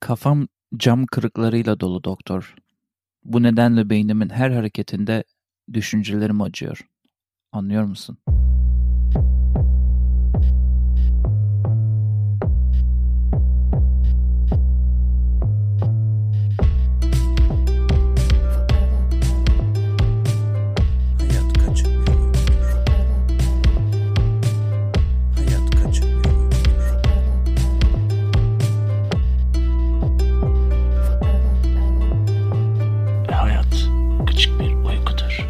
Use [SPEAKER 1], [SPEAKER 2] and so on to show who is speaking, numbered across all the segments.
[SPEAKER 1] Kafam cam kırıklarıyla dolu doktor. Bu nedenle beynimin her hareketinde düşüncelerim acıyor. Anlıyor musun?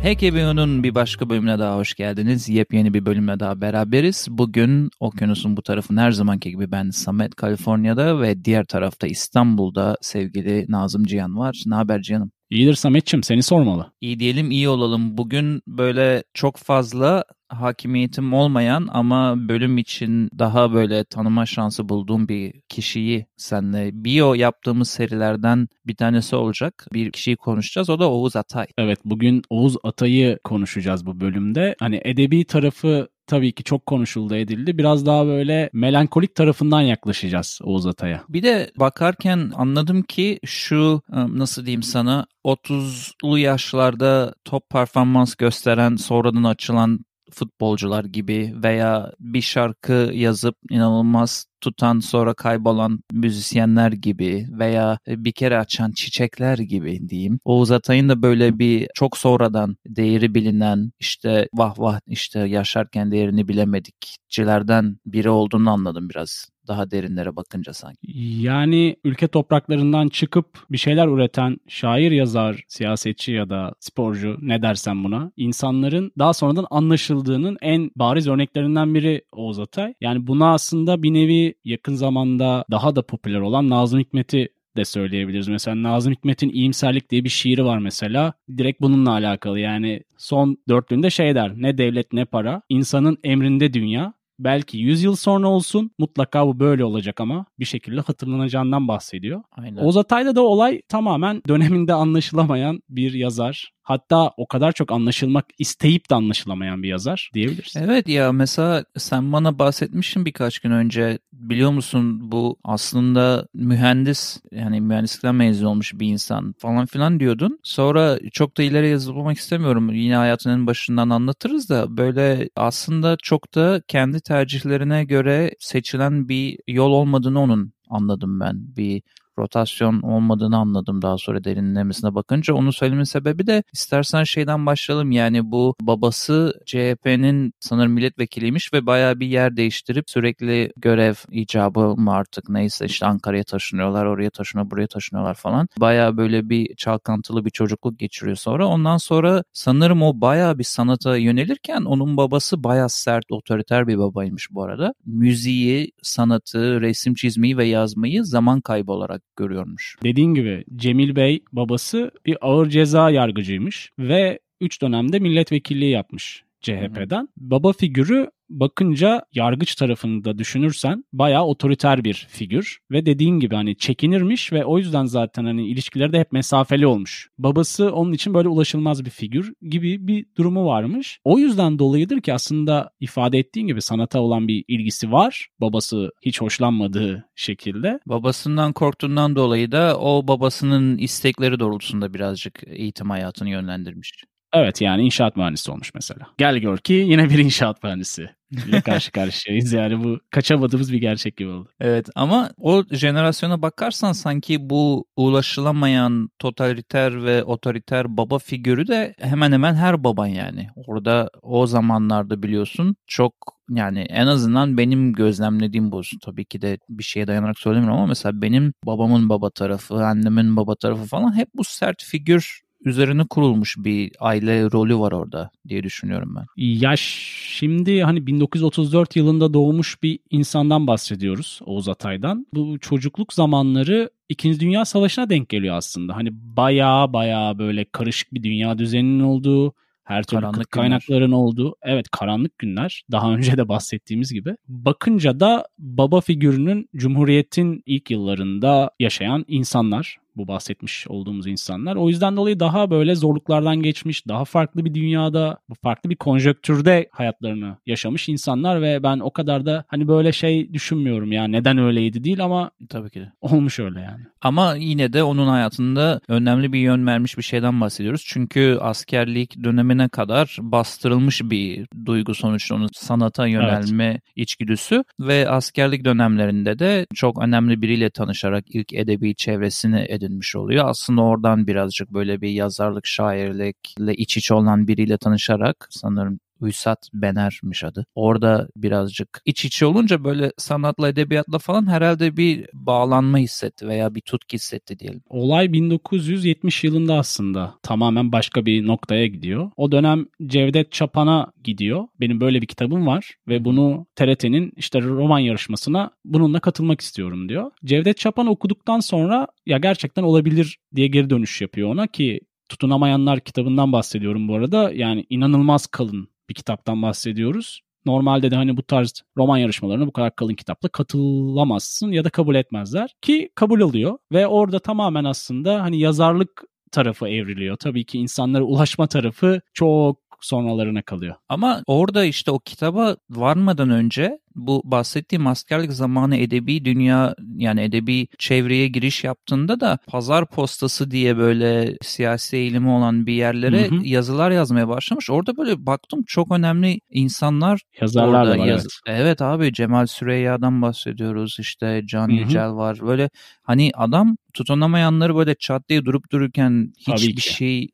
[SPEAKER 1] HKBO'nun bir başka bölümüne daha hoş geldiniz. Yepyeni bir bölümle daha beraberiz. Bugün okyanusun bu tarafın her zamanki gibi ben Samet Kaliforniya'da ve diğer tarafta İstanbul'da sevgili Nazım Cihan var. Ne haber Cihan'ım?
[SPEAKER 2] İyidir Sametçim seni sormalı.
[SPEAKER 1] İyi diyelim iyi olalım. Bugün böyle çok fazla hakimiyetim olmayan ama bölüm için daha böyle tanıma şansı bulduğum bir kişiyi senle bio yaptığımız serilerden bir tanesi olacak. Bir kişiyi konuşacağız. O da Oğuz Atay.
[SPEAKER 2] Evet bugün Oğuz Atay'ı konuşacağız bu bölümde. Hani edebi tarafı tabii ki çok konuşuldu edildi. Biraz daha böyle melankolik tarafından yaklaşacağız Oğuz Atay'a.
[SPEAKER 1] Bir de bakarken anladım ki şu e, nasıl diyeyim sana 30'lu yaşlarda top performans gösteren sonradan açılan futbolcular gibi veya bir şarkı yazıp inanılmaz tutan sonra kaybolan müzisyenler gibi veya bir kere açan çiçekler gibi diyeyim. Oğuz Atay'ın da böyle bir çok sonradan değeri bilinen işte vah vah işte yaşarken değerini bilemedikçilerden biri olduğunu anladım biraz daha derinlere bakınca sanki.
[SPEAKER 2] Yani ülke topraklarından çıkıp bir şeyler üreten şair, yazar, siyasetçi ya da sporcu ne dersen buna insanların daha sonradan anlaşıldığının en bariz örneklerinden biri Oğuz Atay. Yani buna aslında bir nevi yakın zamanda daha da popüler olan Nazım Hikmet'i de söyleyebiliriz. Mesela Nazım Hikmet'in İyimserlik diye bir şiiri var mesela. Direkt bununla alakalı yani son dörtlüğünde şey der ne devlet ne para insanın emrinde dünya belki 100 yıl sonra olsun mutlaka bu böyle olacak ama bir şekilde hatırlanacağından bahsediyor.
[SPEAKER 1] Aynen.
[SPEAKER 2] Oğuz Atay'da da olay tamamen döneminde anlaşılamayan bir yazar. Hatta o kadar çok anlaşılmak isteyip de anlaşılamayan bir yazar diyebiliriz.
[SPEAKER 1] Evet ya mesela sen bana bahsetmiştin birkaç gün önce biliyor musun bu aslında mühendis yani mühendislikten mezun olmuş bir insan falan filan diyordun. Sonra çok da ileri yazılmak istemiyorum yine hayatının başından anlatırız da böyle aslında çok da kendi tercihlerine göre seçilen bir yol olmadığını onun anladım ben. Bir rotasyon olmadığını anladım daha sonra derinlemesine bakınca. Onu söylememin sebebi de istersen şeyden başlayalım. Yani bu babası CHP'nin sanırım milletvekiliymiş ve bayağı bir yer değiştirip sürekli görev icabı mı artık neyse işte Ankara'ya taşınıyorlar, oraya taşınıyor, buraya taşınıyorlar falan. Bayağı böyle bir çalkantılı bir çocukluk geçiriyor sonra. Ondan sonra sanırım o bayağı bir sanata yönelirken onun babası bayağı sert, otoriter bir babaymış bu arada. Müziği, sanatı, resim çizmeyi ve yazmayı zaman kaybı olarak görüyormuş.
[SPEAKER 2] Dediğin gibi Cemil Bey babası bir ağır ceza yargıcıymış ve 3 dönemde milletvekilliği yapmış CHP'den. Baba figürü bakınca yargıç tarafını da düşünürsen bayağı otoriter bir figür ve dediğin gibi hani çekinirmiş ve o yüzden zaten hani ilişkileri de hep mesafeli olmuş. Babası onun için böyle ulaşılmaz bir figür gibi bir durumu varmış. O yüzden dolayıdır ki aslında ifade ettiğin gibi sanata olan bir ilgisi var. Babası hiç hoşlanmadığı şekilde.
[SPEAKER 1] Babasından korktuğundan dolayı da o babasının istekleri doğrultusunda birazcık eğitim hayatını yönlendirmiş.
[SPEAKER 2] Evet yani inşaat mühendisi olmuş mesela. Gel gör ki yine bir inşaat mühendisi ile karşı karşıyayız. Yani bu kaçamadığımız bir gerçek gibi oldu.
[SPEAKER 1] Evet ama o jenerasyona bakarsan sanki bu ulaşılamayan totaliter ve otoriter baba figürü de hemen hemen her baban yani. Orada o zamanlarda biliyorsun çok yani en azından benim gözlemlediğim bu. Tabii ki de bir şeye dayanarak söylemiyorum ama mesela benim babamın baba tarafı, annemin baba tarafı falan hep bu sert figür üzerine kurulmuş bir aile rolü var orada diye düşünüyorum ben.
[SPEAKER 2] Ya şimdi hani 1934 yılında doğmuş bir insandan bahsediyoruz Oğuz Atay'dan. Bu çocukluk zamanları İkinci Dünya Savaşı'na denk geliyor aslında. Hani baya baya böyle karışık bir dünya düzeninin olduğu, her türlü
[SPEAKER 1] Karanlık
[SPEAKER 2] kaynakların olduğu, evet karanlık günler. Daha önce de bahsettiğimiz gibi. Bakınca da baba figürünün Cumhuriyet'in ilk yıllarında yaşayan insanlar bu bahsetmiş olduğumuz insanlar. O yüzden dolayı daha böyle zorluklardan geçmiş, daha farklı bir dünyada, farklı bir konjöktürde hayatlarını yaşamış insanlar ve ben o kadar da hani böyle şey düşünmüyorum ya neden öyleydi değil ama
[SPEAKER 1] Tabii ki de.
[SPEAKER 2] olmuş öyle yani.
[SPEAKER 1] Ama yine de onun hayatında önemli bir yön vermiş bir şeyden bahsediyoruz. Çünkü askerlik dönemine kadar bastırılmış bir duygu sonuçta onun sanata yönelme içgüdüsü ve askerlik dönemlerinde de çok önemli biriyle tanışarak ilk edebi çevresini edinmiş oluyor. Aslında oradan birazcık böyle bir yazarlık, şairlikle iç içe olan biriyle tanışarak sanırım Üysat Bener'miş adı. Orada birazcık iç içe olunca böyle sanatla edebiyatla falan herhalde bir bağlanma hissetti veya bir tutku hissetti diyelim.
[SPEAKER 2] Olay 1970 yılında aslında tamamen başka bir noktaya gidiyor. O dönem Cevdet Çapan'a gidiyor. Benim böyle bir kitabım var ve bunu TRT'nin işte roman yarışmasına bununla katılmak istiyorum diyor. Cevdet Çapan okuduktan sonra ya gerçekten olabilir diye geri dönüş yapıyor ona ki Tutunamayanlar kitabından bahsediyorum bu arada. Yani inanılmaz kalın bir kitaptan bahsediyoruz. Normalde de hani bu tarz roman yarışmalarına bu kadar kalın kitapla katılamazsın ya da kabul etmezler ki kabul alıyor ve orada tamamen aslında hani yazarlık tarafı evriliyor. Tabii ki insanlara ulaşma tarafı çok sonralarına kalıyor.
[SPEAKER 1] Ama orada işte o kitaba varmadan önce bu bahsettiğim askerlik zamanı edebi dünya yani edebi çevreye giriş yaptığında da pazar postası diye böyle siyasi eğilimi olan bir yerlere
[SPEAKER 2] Hı hı.
[SPEAKER 1] yazılar yazmaya başlamış. Orada böyle baktım çok önemli insanlar
[SPEAKER 2] Yazarlar
[SPEAKER 1] orada
[SPEAKER 2] da var
[SPEAKER 1] yaz-
[SPEAKER 2] evet.
[SPEAKER 1] Evet abi Cemal Süreyya'dan bahsediyoruz işte Can
[SPEAKER 2] Hı hı.
[SPEAKER 1] Yücel var. Böyle hani adam tutunamayanları böyle çat diye durup dururken hiçbir şey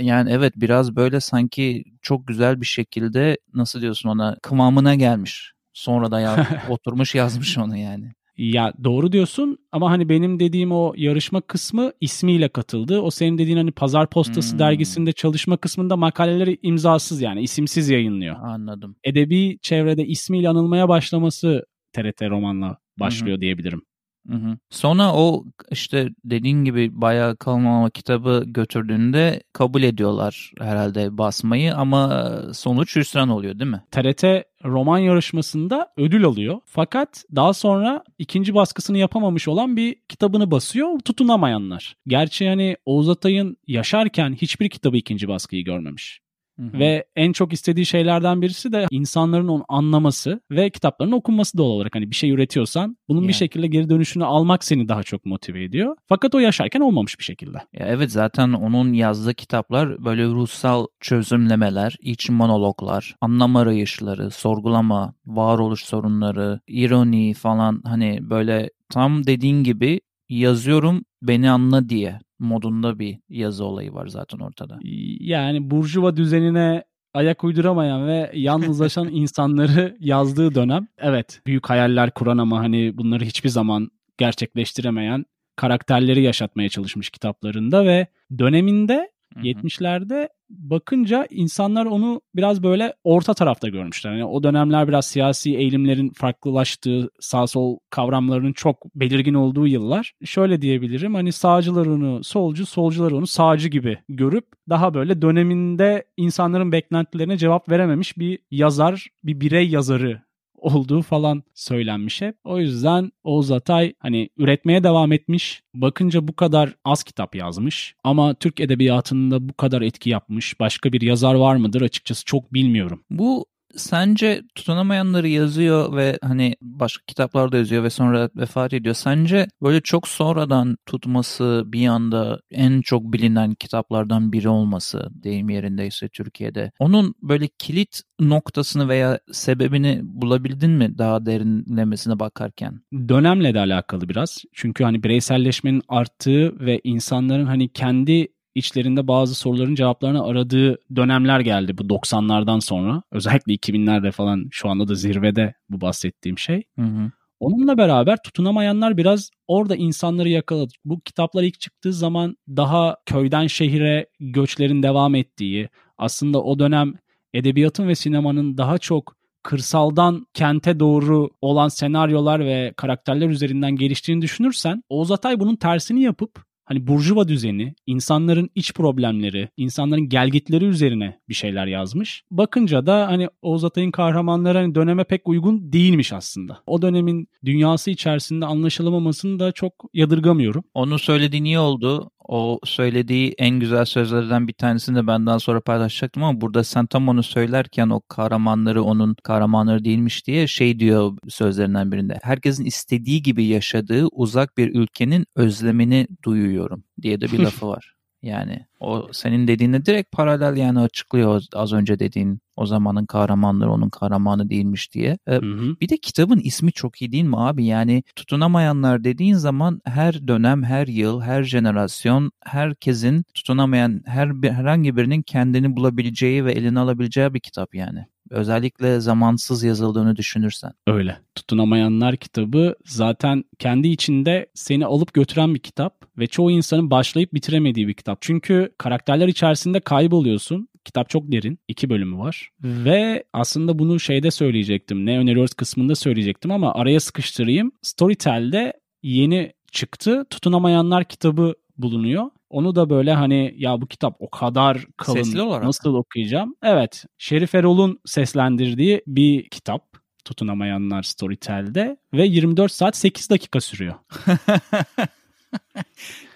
[SPEAKER 1] yani evet biraz böyle sanki çok güzel bir şekilde nasıl diyorsun ona kıvamına gelmiş. Sonra da ya, oturmuş yazmış onu yani.
[SPEAKER 2] Ya doğru diyorsun ama hani benim dediğim o yarışma kısmı ismiyle katıldı. O senin dediğin hani Pazar Postası
[SPEAKER 1] Hmm.
[SPEAKER 2] dergisinde çalışma kısmında makaleleri imzasız yani isimsiz yayınlıyor.
[SPEAKER 1] Anladım.
[SPEAKER 2] Edebi çevrede ismiyle anılmaya başlaması TRT romanla başlıyor diyebilirim.
[SPEAKER 1] Hı hı. Sonra o işte dediğin gibi bayağı kalmama kitabı götürdüğünde kabul ediyorlar herhalde basmayı ama sonuç hüsran oluyor değil mi?
[SPEAKER 2] TRT roman yarışmasında ödül alıyor. Fakat daha sonra ikinci baskısını yapamamış olan bir kitabını basıyor tutunamayanlar. Gerçi hani Oğuz Atay'ın yaşarken hiçbir kitabı ikinci baskıyı görmemiş.
[SPEAKER 1] Hı hı.
[SPEAKER 2] Ve en çok istediği şeylerden birisi de insanların onu anlaması ve kitapların okunması doğal olarak. Hani bir şey üretiyorsan bunun
[SPEAKER 1] Yani.
[SPEAKER 2] bir şekilde geri dönüşünü almak seni daha çok motive ediyor. Fakat o yaşarken olmamış bir şekilde.
[SPEAKER 1] Ya evet zaten onun yazdığı kitaplar böyle ruhsal çözümlemeler, iç monologlar, anlam arayışları, sorgulama, varoluş sorunları, ironi falan hani böyle tam dediğin gibi yazıyorum beni anla diye modunda bir yazı olayı var zaten ortada.
[SPEAKER 2] Yani burjuva düzenine ayak uyduramayan ve yalnızlaşan insanları yazdığı dönem. Evet büyük hayaller kuran ama hani bunları hiçbir zaman gerçekleştiremeyen karakterleri yaşatmaya çalışmış kitaplarında ve döneminde
[SPEAKER 1] Hı hı.
[SPEAKER 2] 70'lerde bakınca insanlar onu biraz böyle orta tarafta görmüşler. Yani o dönemler biraz siyasi eğilimlerin farklılaştığı, sağ sol kavramlarının çok belirgin olduğu yıllar. Şöyle diyebilirim hani sağcılar onu solcu, solcular onu sağcı gibi görüp daha böyle döneminde insanların beklentilerine cevap verememiş bir yazar, bir birey yazarı olduğu falan söylenmiş hep. O yüzden Oğuz Atay hani üretmeye devam etmiş. Bakınca bu kadar az kitap yazmış ama Türk edebiyatında bu kadar etki yapmış başka bir yazar var mıdır açıkçası çok bilmiyorum.
[SPEAKER 1] Bu sence tutunamayanları yazıyor ve hani başka kitaplarda yazıyor ve sonra vefat ediyor. Sence böyle çok sonradan tutması bir anda en çok bilinen kitaplardan biri olması deyim yerindeyse Türkiye'de. Onun böyle kilit noktasını veya sebebini bulabildin mi daha derinlemesine bakarken?
[SPEAKER 2] Dönemle de alakalı biraz. Çünkü hani bireyselleşmenin arttığı ve insanların hani kendi içlerinde bazı soruların cevaplarını aradığı dönemler geldi bu 90'lardan sonra. Özellikle 2000'lerde falan şu anda da zirvede bu bahsettiğim şey.
[SPEAKER 1] Hı hı.
[SPEAKER 2] Onunla beraber tutunamayanlar biraz orada insanları yakaladı. Bu kitaplar ilk çıktığı zaman daha köyden şehire göçlerin devam ettiği, aslında o dönem edebiyatın ve sinemanın daha çok kırsaldan kente doğru olan senaryolar ve karakterler üzerinden geliştiğini düşünürsen Oğuz Atay bunun tersini yapıp hani burjuva düzeni, insanların iç problemleri, insanların gelgitleri üzerine bir şeyler yazmış. Bakınca da hani Oğuz Atay'ın kahramanları hani döneme pek uygun değilmiş aslında. O dönemin dünyası içerisinde anlaşılamamasını da çok yadırgamıyorum.
[SPEAKER 1] Onu söylediğin iyi oldu. O söylediği en güzel sözlerden bir tanesini de benden sonra paylaşacaktım ama burada sen tam onu söylerken o kahramanları onun kahramanları değilmiş diye şey diyor sözlerinden birinde. Herkesin istediği gibi yaşadığı uzak bir ülkenin özlemini duyuyorum diye de bir lafı var. Yani o senin dediğine direkt paralel yani açıklıyor az önce dediğin o zamanın kahramanları onun kahramanı değilmiş diye. Ee,
[SPEAKER 2] Hı hı.
[SPEAKER 1] bir de kitabın ismi çok iyi değil mi abi? Yani tutunamayanlar dediğin zaman her dönem, her yıl, her jenerasyon, herkesin tutunamayan her herhangi birinin kendini bulabileceği ve eline alabileceği bir kitap yani. Özellikle zamansız yazıldığını düşünürsen.
[SPEAKER 2] Öyle. Tutunamayanlar kitabı zaten kendi içinde seni alıp götüren bir kitap ve çoğu insanın başlayıp bitiremediği bir kitap. Çünkü karakterler içerisinde kayboluyorsun. Kitap çok derin. iki bölümü var. Ve aslında bunu şeyde söyleyecektim. Ne öneriyoruz kısmında söyleyecektim ama araya sıkıştırayım. Storytel'de yeni çıktı. Tutunamayanlar kitabı bulunuyor. Onu da böyle hani ya bu kitap o kadar kalın
[SPEAKER 1] Sesli olarak
[SPEAKER 2] nasıl okuyacağım? Evet. Şerif Erol'un seslendirdiği bir kitap. Tutunamayanlar Storytel'de ve 24 saat 8 dakika sürüyor.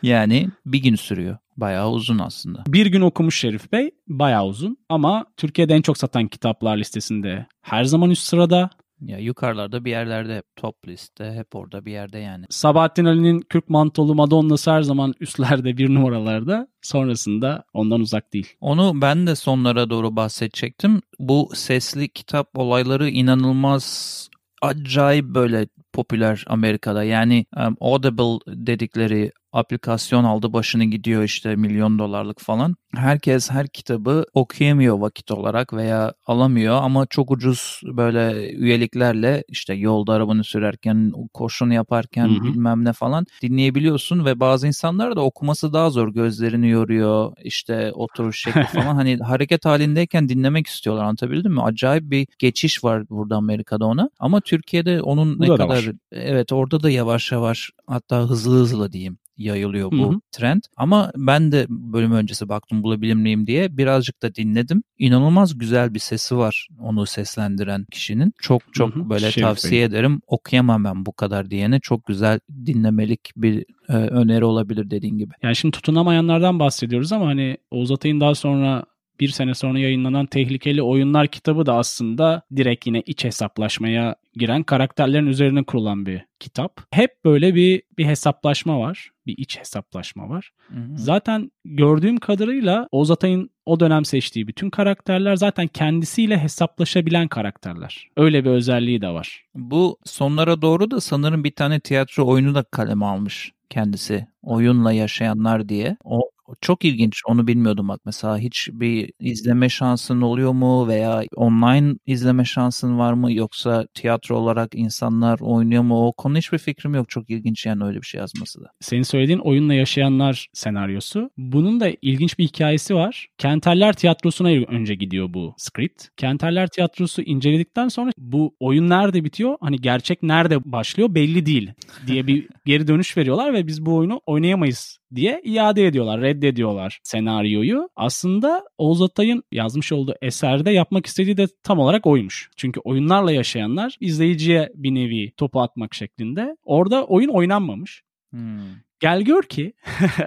[SPEAKER 1] yani bir gün sürüyor. Bayağı uzun aslında.
[SPEAKER 2] Bir gün okumuş Şerif Bey. Bayağı uzun ama Türkiye'de en çok satan kitaplar listesinde her zaman üst sırada.
[SPEAKER 1] Ya yukarılarda bir yerlerde hep top liste hep orada bir yerde yani.
[SPEAKER 2] Sabahattin Ali'nin Kürk Mantolu Madonna'sı her zaman üstlerde bir numaralarda. Sonrasında ondan uzak değil.
[SPEAKER 1] Onu ben de sonlara doğru bahsedecektim. Bu sesli kitap olayları inanılmaz acayip böyle popüler Amerika'da. Yani um, Audible dedikleri aplikasyon aldı başını gidiyor işte milyon dolarlık falan. Herkes her kitabı okuyamıyor vakit olarak veya alamıyor ama çok ucuz böyle üyeliklerle işte yolda arabanı sürerken, koşunu yaparken
[SPEAKER 2] Hı hı.
[SPEAKER 1] bilmem ne falan dinleyebiliyorsun ve bazı insanlar da okuması daha zor. Gözlerini yoruyor işte oturuş şekli falan hani hareket halindeyken dinlemek istiyorlar anlatabildim mi? Acayip bir geçiş var burada Amerika'da ona ama Türkiye'de onun ne
[SPEAKER 2] Burada da
[SPEAKER 1] kadar
[SPEAKER 2] var.
[SPEAKER 1] evet orada da yavaş yavaş hatta hızlı hızlı diyeyim yayılıyor bu
[SPEAKER 2] Hı hı.
[SPEAKER 1] trend. Ama ben de bölüm öncesi baktım bulabilir miyim diye birazcık da dinledim. İnanılmaz güzel bir sesi var onu seslendiren kişinin. Çok çok
[SPEAKER 2] Hı hı.
[SPEAKER 1] böyle
[SPEAKER 2] Şerif
[SPEAKER 1] tavsiye
[SPEAKER 2] Bey.
[SPEAKER 1] ederim. Okuyamam ben bu kadar diyene çok güzel dinlemelik bir e, öneri olabilir dediğin gibi.
[SPEAKER 2] Yani şimdi tutunamayanlardan bahsediyoruz ama hani Oğuz Atay'ın daha sonra bir sene sonra yayınlanan Tehlikeli Oyunlar kitabı da aslında direkt yine iç hesaplaşmaya giren karakterlerin üzerine kurulan bir kitap. Hep böyle bir bir hesaplaşma var. Bir iç hesaplaşma var.
[SPEAKER 1] Hı hı.
[SPEAKER 2] Zaten gördüğüm kadarıyla Oğuz Atay'ın o dönem seçtiği bütün karakterler zaten kendisiyle hesaplaşabilen karakterler. Öyle bir özelliği de var.
[SPEAKER 1] Bu sonlara doğru da sanırım bir tane tiyatro oyunu da kaleme almış kendisi. Oyunla yaşayanlar diye. O çok ilginç. Onu bilmiyordum bak. Mesela hiç bir izleme şansın oluyor mu veya online izleme şansın var mı yoksa tiyatro olarak insanlar oynuyor mu? O konu hiçbir fikrim yok. Çok ilginç yani öyle bir şey yazması da.
[SPEAKER 2] Senin söylediğin oyunla yaşayanlar senaryosu. Bunun da ilginç bir hikayesi var. Kenterler Tiyatrosu'na önce gidiyor bu script. Kenterler Tiyatrosu inceledikten sonra bu oyun nerede bitiyor? Hani gerçek nerede başlıyor belli değil diye bir geri dönüş veriyorlar ve biz bu oyunu oynayamayız diye iade ediyorlar, reddediyorlar senaryoyu. Aslında Oğuz Atay'ın yazmış olduğu eserde yapmak istediği de tam olarak oymuş. Çünkü oyunlarla yaşayanlar izleyiciye bir nevi topu atmak şeklinde. Orada oyun oynanmamış.
[SPEAKER 1] Hmm.
[SPEAKER 2] Gel gör ki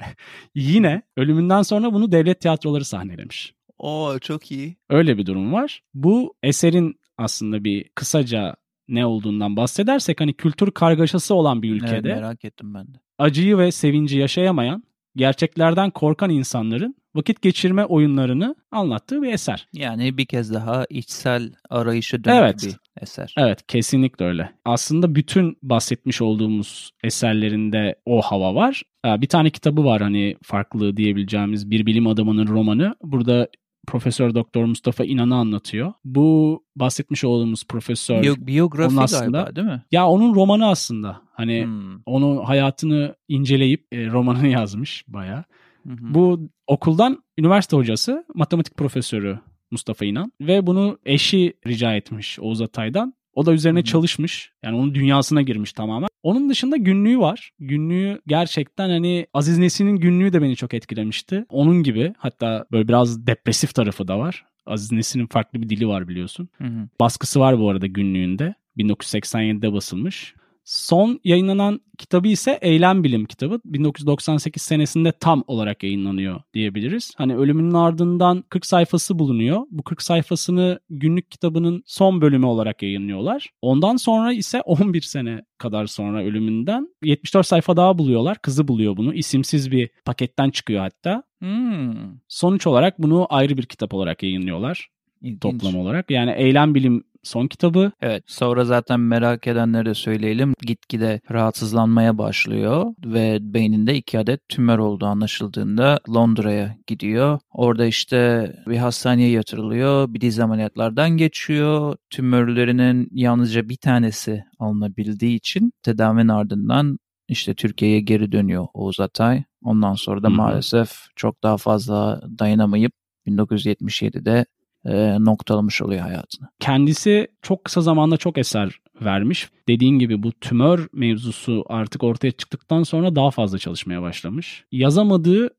[SPEAKER 2] yine ölümünden sonra bunu devlet tiyatroları sahnelemiş.
[SPEAKER 1] Oo çok iyi.
[SPEAKER 2] Öyle bir durum var. Bu eserin aslında bir kısaca ne olduğundan bahsedersek hani kültür kargaşası olan bir
[SPEAKER 1] Evet,
[SPEAKER 2] ülkede
[SPEAKER 1] merak ettim ben de.
[SPEAKER 2] acıyı ve sevinci yaşayamayan, gerçeklerden korkan insanların vakit geçirme oyunlarını anlattığı bir eser.
[SPEAKER 1] Yani bir kez daha içsel arayışa dönük
[SPEAKER 2] Evet.
[SPEAKER 1] bir eser.
[SPEAKER 2] Evet kesinlikle öyle. Aslında bütün bahsetmiş olduğumuz eserlerinde o hava var. Ee, Bir tane kitabı var hani farklı diyebileceğimiz bir bilim adamının romanı. Burada Profesör Doktor Mustafa İnan'ı anlatıyor. Bu bahsetmiş olduğumuz profesör
[SPEAKER 1] Biyo- biyografi
[SPEAKER 2] aslında-
[SPEAKER 1] galiba değil mi?
[SPEAKER 2] ya onun romanı aslında. Hani
[SPEAKER 1] Hmm.
[SPEAKER 2] onun hayatını inceleyip e, romanını yazmış bayağı.
[SPEAKER 1] Hı hı.
[SPEAKER 2] Bu okuldan üniversite hocası, matematik profesörü Mustafa İnan ve bunu eşi rica etmiş Oğuz Atay'dan. O da üzerine
[SPEAKER 1] hı.
[SPEAKER 2] çalışmış. Yani onun dünyasına girmiş tamamen. Onun dışında günlüğü var. Günlüğü gerçekten hani Aziz Nesin'in günlüğü de beni çok etkilemişti. Onun gibi hatta böyle biraz depresif tarafı da var. Aziz Nesin'in farklı bir dili var biliyorsun.
[SPEAKER 1] Hı hı.
[SPEAKER 2] Baskısı var bu arada günlüğünde. 1987'de basılmış. Son yayınlanan kitabı ise Eylem Bilim kitabı. 1998 senesinde tam olarak yayınlanıyor diyebiliriz. Hani ölümünün ardından 40 sayfası bulunuyor. Bu 40 sayfasını günlük kitabının son bölümü olarak yayınlıyorlar. Ondan sonra ise 11 sene kadar sonra ölümünden 74 sayfa daha buluyorlar. Kızı buluyor bunu. İsimsiz bir paketten çıkıyor hatta.
[SPEAKER 1] Hmm.
[SPEAKER 2] Sonuç olarak bunu ayrı bir kitap olarak yayınlıyorlar
[SPEAKER 1] İlginç.
[SPEAKER 2] toplam olarak. Yani Eylem Bilim son kitabı.
[SPEAKER 1] Evet sonra zaten merak edenlere de söyleyelim. Gitgide rahatsızlanmaya başlıyor ve beyninde iki adet tümör olduğu anlaşıldığında Londra'ya gidiyor. Orada işte bir hastaneye yatırılıyor. Bir dizi ameliyatlardan geçiyor. Tümörlerinin yalnızca bir tanesi alınabildiği için tedavinin ardından işte Türkiye'ye geri dönüyor Oğuz Atay. Ondan sonra da
[SPEAKER 2] Hı hı.
[SPEAKER 1] maalesef çok daha fazla dayanamayıp 1977'de e, noktalamış oluyor hayatını.
[SPEAKER 2] Kendisi çok kısa zamanda çok eser vermiş. Dediğin gibi bu tümör mevzusu artık ortaya çıktıktan sonra daha fazla çalışmaya başlamış. Yazamadığı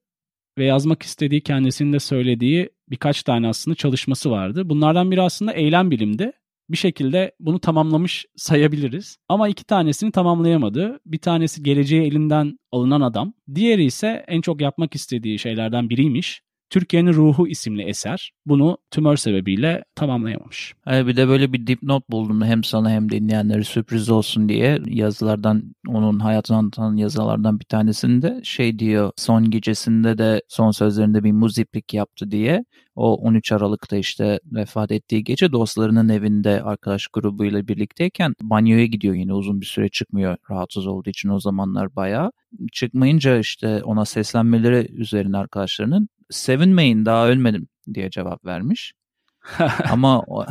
[SPEAKER 2] ve yazmak istediği kendisinin de söylediği birkaç tane aslında çalışması vardı. Bunlardan biri aslında eylem bilimdi. Bir şekilde bunu tamamlamış sayabiliriz. Ama iki tanesini tamamlayamadı. Bir tanesi geleceği elinden alınan adam. Diğeri ise en çok yapmak istediği şeylerden biriymiş. Türkiye'nin Ruhu isimli eser. Bunu tümör sebebiyle tamamlayamamış.
[SPEAKER 1] Hayır, bir de böyle bir dipnot buldum hem sana hem dinleyenlere sürpriz olsun diye yazılardan onun hayatını anlatan yazılardan bir tanesinde şey diyor son gecesinde de son sözlerinde bir muziplik yaptı diye o 13 Aralık'ta işte vefat ettiği gece dostlarının evinde arkadaş grubuyla birlikteyken banyoya gidiyor yine uzun bir süre çıkmıyor rahatsız olduğu için o zamanlar bayağı. Çıkmayınca işte ona seslenmeleri üzerine arkadaşlarının sevinmeyin daha ölmedim diye cevap vermiş. ama o,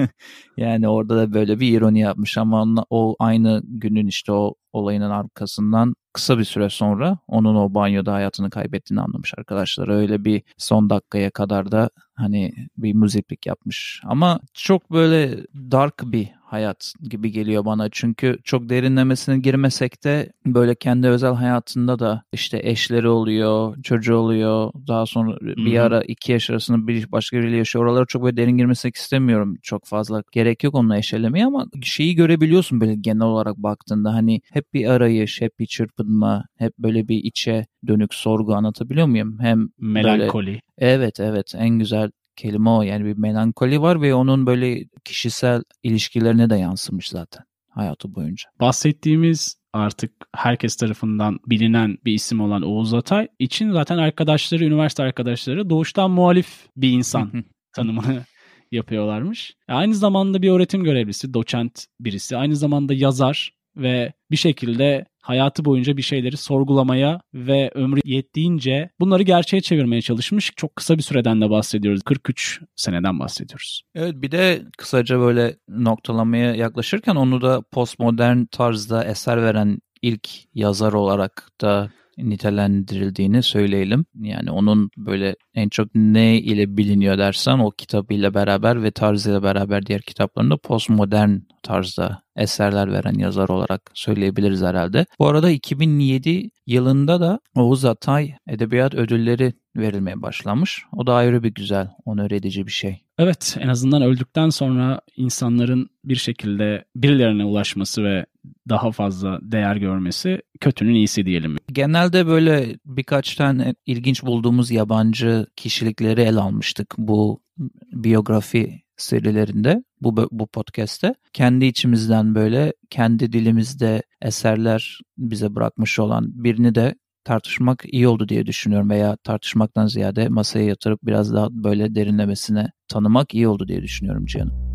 [SPEAKER 1] yani orada da böyle bir ironi yapmış ama onunla- o aynı günün işte o olayının arkasından kısa bir süre sonra onun o banyoda hayatını kaybettiğini anlamış arkadaşlar. Öyle bir son dakikaya kadar da hani bir muziplik yapmış. Ama çok böyle dark bir hayat gibi geliyor bana. Çünkü çok derinlemesine girmesek de böyle kendi özel hayatında da işte eşleri oluyor, çocuğu oluyor. Daha sonra bir ara iki yaş arasında bir başka biriyle yaşıyor. Oralara çok böyle derin girmesek istemiyorum. Çok fazla gerek yok onunla eşelemeye ama şeyi görebiliyorsun böyle genel olarak baktığında. Hani hep bir arayış, hep bir çırpınma, hep böyle bir içe dönük sorgu anlatabiliyor muyum? Hem böyle
[SPEAKER 2] Melankoli.
[SPEAKER 1] Evet evet en güzel kelime o yani bir melankoli var ve onun böyle kişisel ilişkilerine de yansımış zaten hayatı boyunca.
[SPEAKER 2] Bahsettiğimiz artık herkes tarafından bilinen bir isim olan Oğuz Atay için zaten arkadaşları, üniversite arkadaşları doğuştan muhalif bir insan tanımını yapıyorlarmış. Aynı zamanda bir öğretim görevlisi, doçent birisi. Aynı zamanda yazar ve bir şekilde hayatı boyunca bir şeyleri sorgulamaya ve ömrü yettiğince bunları gerçeğe çevirmeye çalışmış. Çok kısa bir süreden de bahsediyoruz. 43 seneden bahsediyoruz.
[SPEAKER 1] Evet bir de kısaca böyle noktalamaya yaklaşırken onu da postmodern tarzda eser veren ilk yazar olarak da nitelendirildiğini söyleyelim. Yani onun böyle en çok ne ile biliniyor dersen o kitabıyla beraber ve tarzıyla beraber diğer kitaplarında postmodern tarzda eserler veren yazar olarak söyleyebiliriz herhalde. Bu arada 2007 yılında da Oğuz Atay Edebiyat Ödülleri verilmeye başlamış. O da ayrı bir güzel, onur edici bir şey.
[SPEAKER 2] Evet en azından öldükten sonra insanların bir şekilde birilerine ulaşması ve daha fazla değer görmesi kötünün iyisi diyelim.
[SPEAKER 1] Genelde böyle birkaç tane ilginç bulduğumuz yabancı kişilikleri el almıştık bu biyografi serilerinde, bu bu podcast'te. Kendi içimizden böyle kendi dilimizde eserler bize bırakmış olan birini de tartışmak iyi oldu diye düşünüyorum veya tartışmaktan ziyade masaya yatırıp biraz daha böyle derinlemesine tanımak iyi oldu diye düşünüyorum Cihan'ım.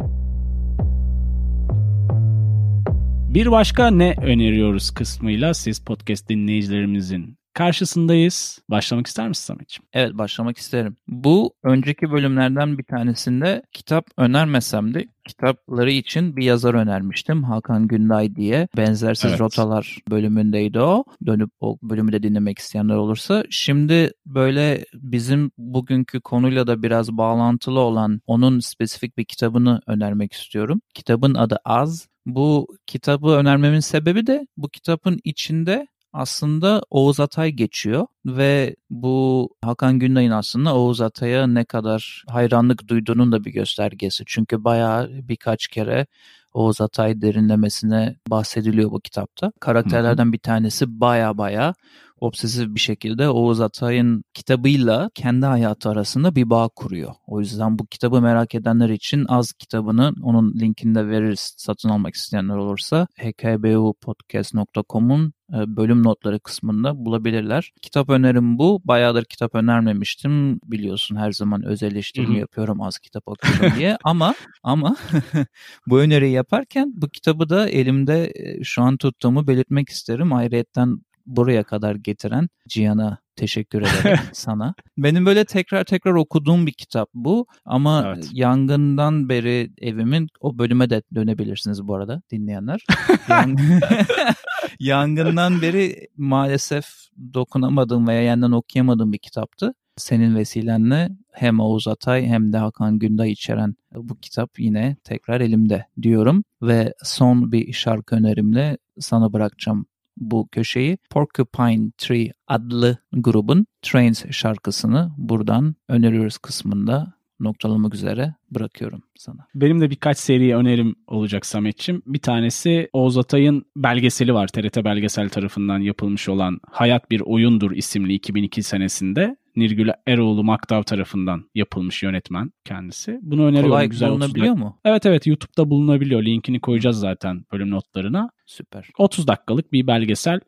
[SPEAKER 2] Bir başka ne öneriyoruz kısmıyla siz podcast dinleyicilerimizin karşısındayız. Başlamak ister misin Samet'ciğim?
[SPEAKER 1] Evet başlamak isterim. Bu önceki bölümlerden bir tanesinde kitap önermesem de kitapları için bir yazar önermiştim. Hakan Günday diye. Benzersiz
[SPEAKER 2] Evet.
[SPEAKER 1] Rotalar bölümündeydi o. Dönüp o bölümü de dinlemek isteyenler olursa. Şimdi böyle bizim bugünkü konuyla da biraz bağlantılı olan onun spesifik bir kitabını önermek istiyorum. Kitabın adı Az. Bu kitabı önermemin sebebi de bu kitabın içinde aslında Oğuz Atay geçiyor ve bu Hakan Günday'ın aslında Oğuz Atay'a ne kadar hayranlık duyduğunun da bir göstergesi. Çünkü bayağı birkaç kere Oğuz Atay derinlemesine bahsediliyor bu kitapta. Karakterlerden bir tanesi baya baya obsesif bir şekilde Oğuz Atay'ın kitabıyla kendi hayatı arasında bir bağ kuruyor. O yüzden bu kitabı merak edenler için az kitabını onun linkini de veririz satın almak isteyenler olursa hkbupodcast.com'un e, bölüm notları kısmında bulabilirler. Kitap önerim bu. Bayağıdır kitap önermemiştim. Biliyorsun her zaman öz eleştirimi yapıyorum az kitap okuyorum diye. Ama ama bu öneriyi yaparken bu kitabı da elimde e, şu an tuttuğumu belirtmek isterim. Ayrıyetten buraya kadar getiren Cihan'a teşekkür ederim sana. Benim böyle tekrar tekrar okuduğum bir kitap bu ama
[SPEAKER 2] Evet.
[SPEAKER 1] yangından beri evimin o bölüme de dönebilirsiniz bu arada dinleyenler. Yan- Yangından beri maalesef dokunamadığım veya yeniden okuyamadığım bir kitaptı. Senin vesilenle hem Oğuz Atay hem de Hakan Günday içeren bu kitap yine tekrar elimde diyorum. Ve son bir şarkı önerimle sana bırakacağım bu köşeyi. Porcupine Tree adlı grubun Trains şarkısını buradan öneriyoruz kısmında noktalamak üzere bırakıyorum sana.
[SPEAKER 2] Benim de birkaç seri önerim olacak Samet'ciğim. Bir tanesi Oğuz Atay'ın belgeseli var. TRT Belgesel tarafından yapılmış olan Hayat Bir Oyundur isimli 2002 senesinde. Nirgül Eroğlu Maktav tarafından yapılmış yönetmen kendisi. Bunu öneriyorum.
[SPEAKER 1] Kolay
[SPEAKER 2] Güzel 30
[SPEAKER 1] bulunabiliyor
[SPEAKER 2] dak-
[SPEAKER 1] mu?
[SPEAKER 2] Evet evet YouTube'da bulunabiliyor. Linkini koyacağız zaten bölüm notlarına.
[SPEAKER 1] Süper.
[SPEAKER 2] 30 dakikalık bir belgesel.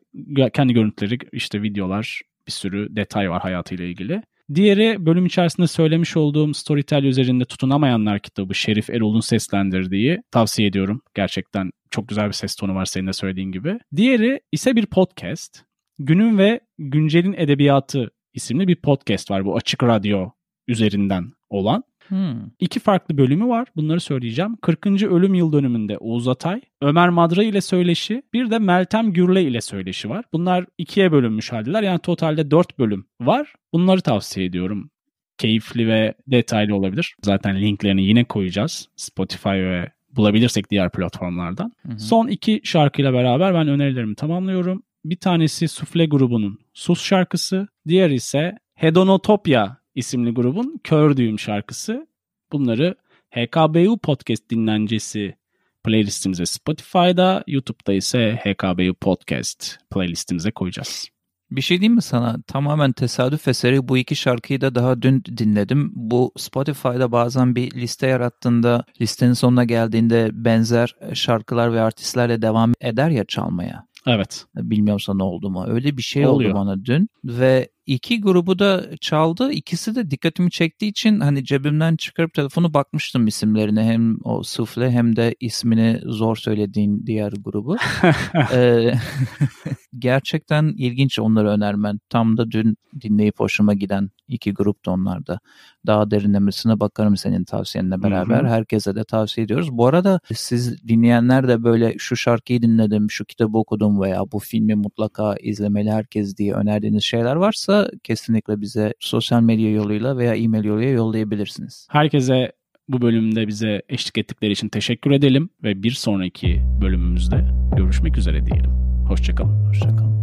[SPEAKER 2] Kendi görüntüleri, işte videolar, bir sürü detay var hayatıyla ilgili. Diğeri bölüm içerisinde söylemiş olduğum Storytel üzerinde tutunamayanlar kitabı Şerif Erol'un seslendirdiği tavsiye ediyorum. Gerçekten çok güzel bir ses tonu var senin de söylediğin gibi. Diğeri ise bir podcast. Günün ve Güncel'in Edebiyatı isimli bir podcast var bu açık radyo üzerinden olan.
[SPEAKER 1] Hmm.
[SPEAKER 2] İki farklı bölümü var. Bunları söyleyeceğim. 40. ölüm yıl dönümünde Oğuz Atay, Ömer Madra ile söyleşi, bir de Meltem Gürle ile söyleşi var. Bunlar ikiye bölünmüş haldeler. Yani totalde dört bölüm var. Bunları tavsiye ediyorum. Keyifli ve detaylı olabilir. Zaten linklerini yine koyacağız. Spotify ve bulabilirsek diğer platformlardan.
[SPEAKER 1] Hı hı.
[SPEAKER 2] Son iki şarkıyla beraber ben önerilerimi tamamlıyorum. Bir tanesi Sufle grubunun Sus şarkısı. Diğer ise Hedonotopya isimli grubun Kör Düğüm şarkısı. Bunları HKBU Podcast dinlencesi playlistimize Spotify'da, YouTube'da ise HKBU Podcast playlistimize koyacağız.
[SPEAKER 1] Bir şey diyeyim mi sana? Tamamen tesadüf eseri bu iki şarkıyı da daha dün dinledim. Bu Spotify'da bazen bir liste yarattığında listenin sonuna geldiğinde benzer şarkılar ve artistlerle devam eder ya çalmaya.
[SPEAKER 2] Evet.
[SPEAKER 1] Bilmiyorum sana oldu mu? Öyle bir şey
[SPEAKER 2] Oluyor.
[SPEAKER 1] oldu bana dün ve iki grubu da çaldı. İkisi de dikkatimi çektiği için hani cebimden çıkarıp telefonu bakmıştım isimlerine. Hem o sufle hem de ismini zor söylediğin diğer grubu. Ee, gerçekten ilginç onları önermen. Tam da dün dinleyip hoşuma giden iki grup da onlar da. Daha derinlemesine bakarım senin tavsiyenle beraber.
[SPEAKER 2] Hı hı.
[SPEAKER 1] Herkese de tavsiye ediyoruz. Bu arada siz dinleyenler de böyle şu şarkıyı dinledim, şu kitabı okudum veya bu filmi mutlaka izlemeli herkes diye önerdiğiniz şeyler varsa kesinlikle bize sosyal medya yoluyla veya e-mail yoluyla yollayabilirsiniz.
[SPEAKER 2] Herkese bu bölümde bize eşlik ettikleri için teşekkür edelim ve bir sonraki bölümümüzde görüşmek üzere diyelim. Hoşçakalın.
[SPEAKER 1] Hoşçakalın.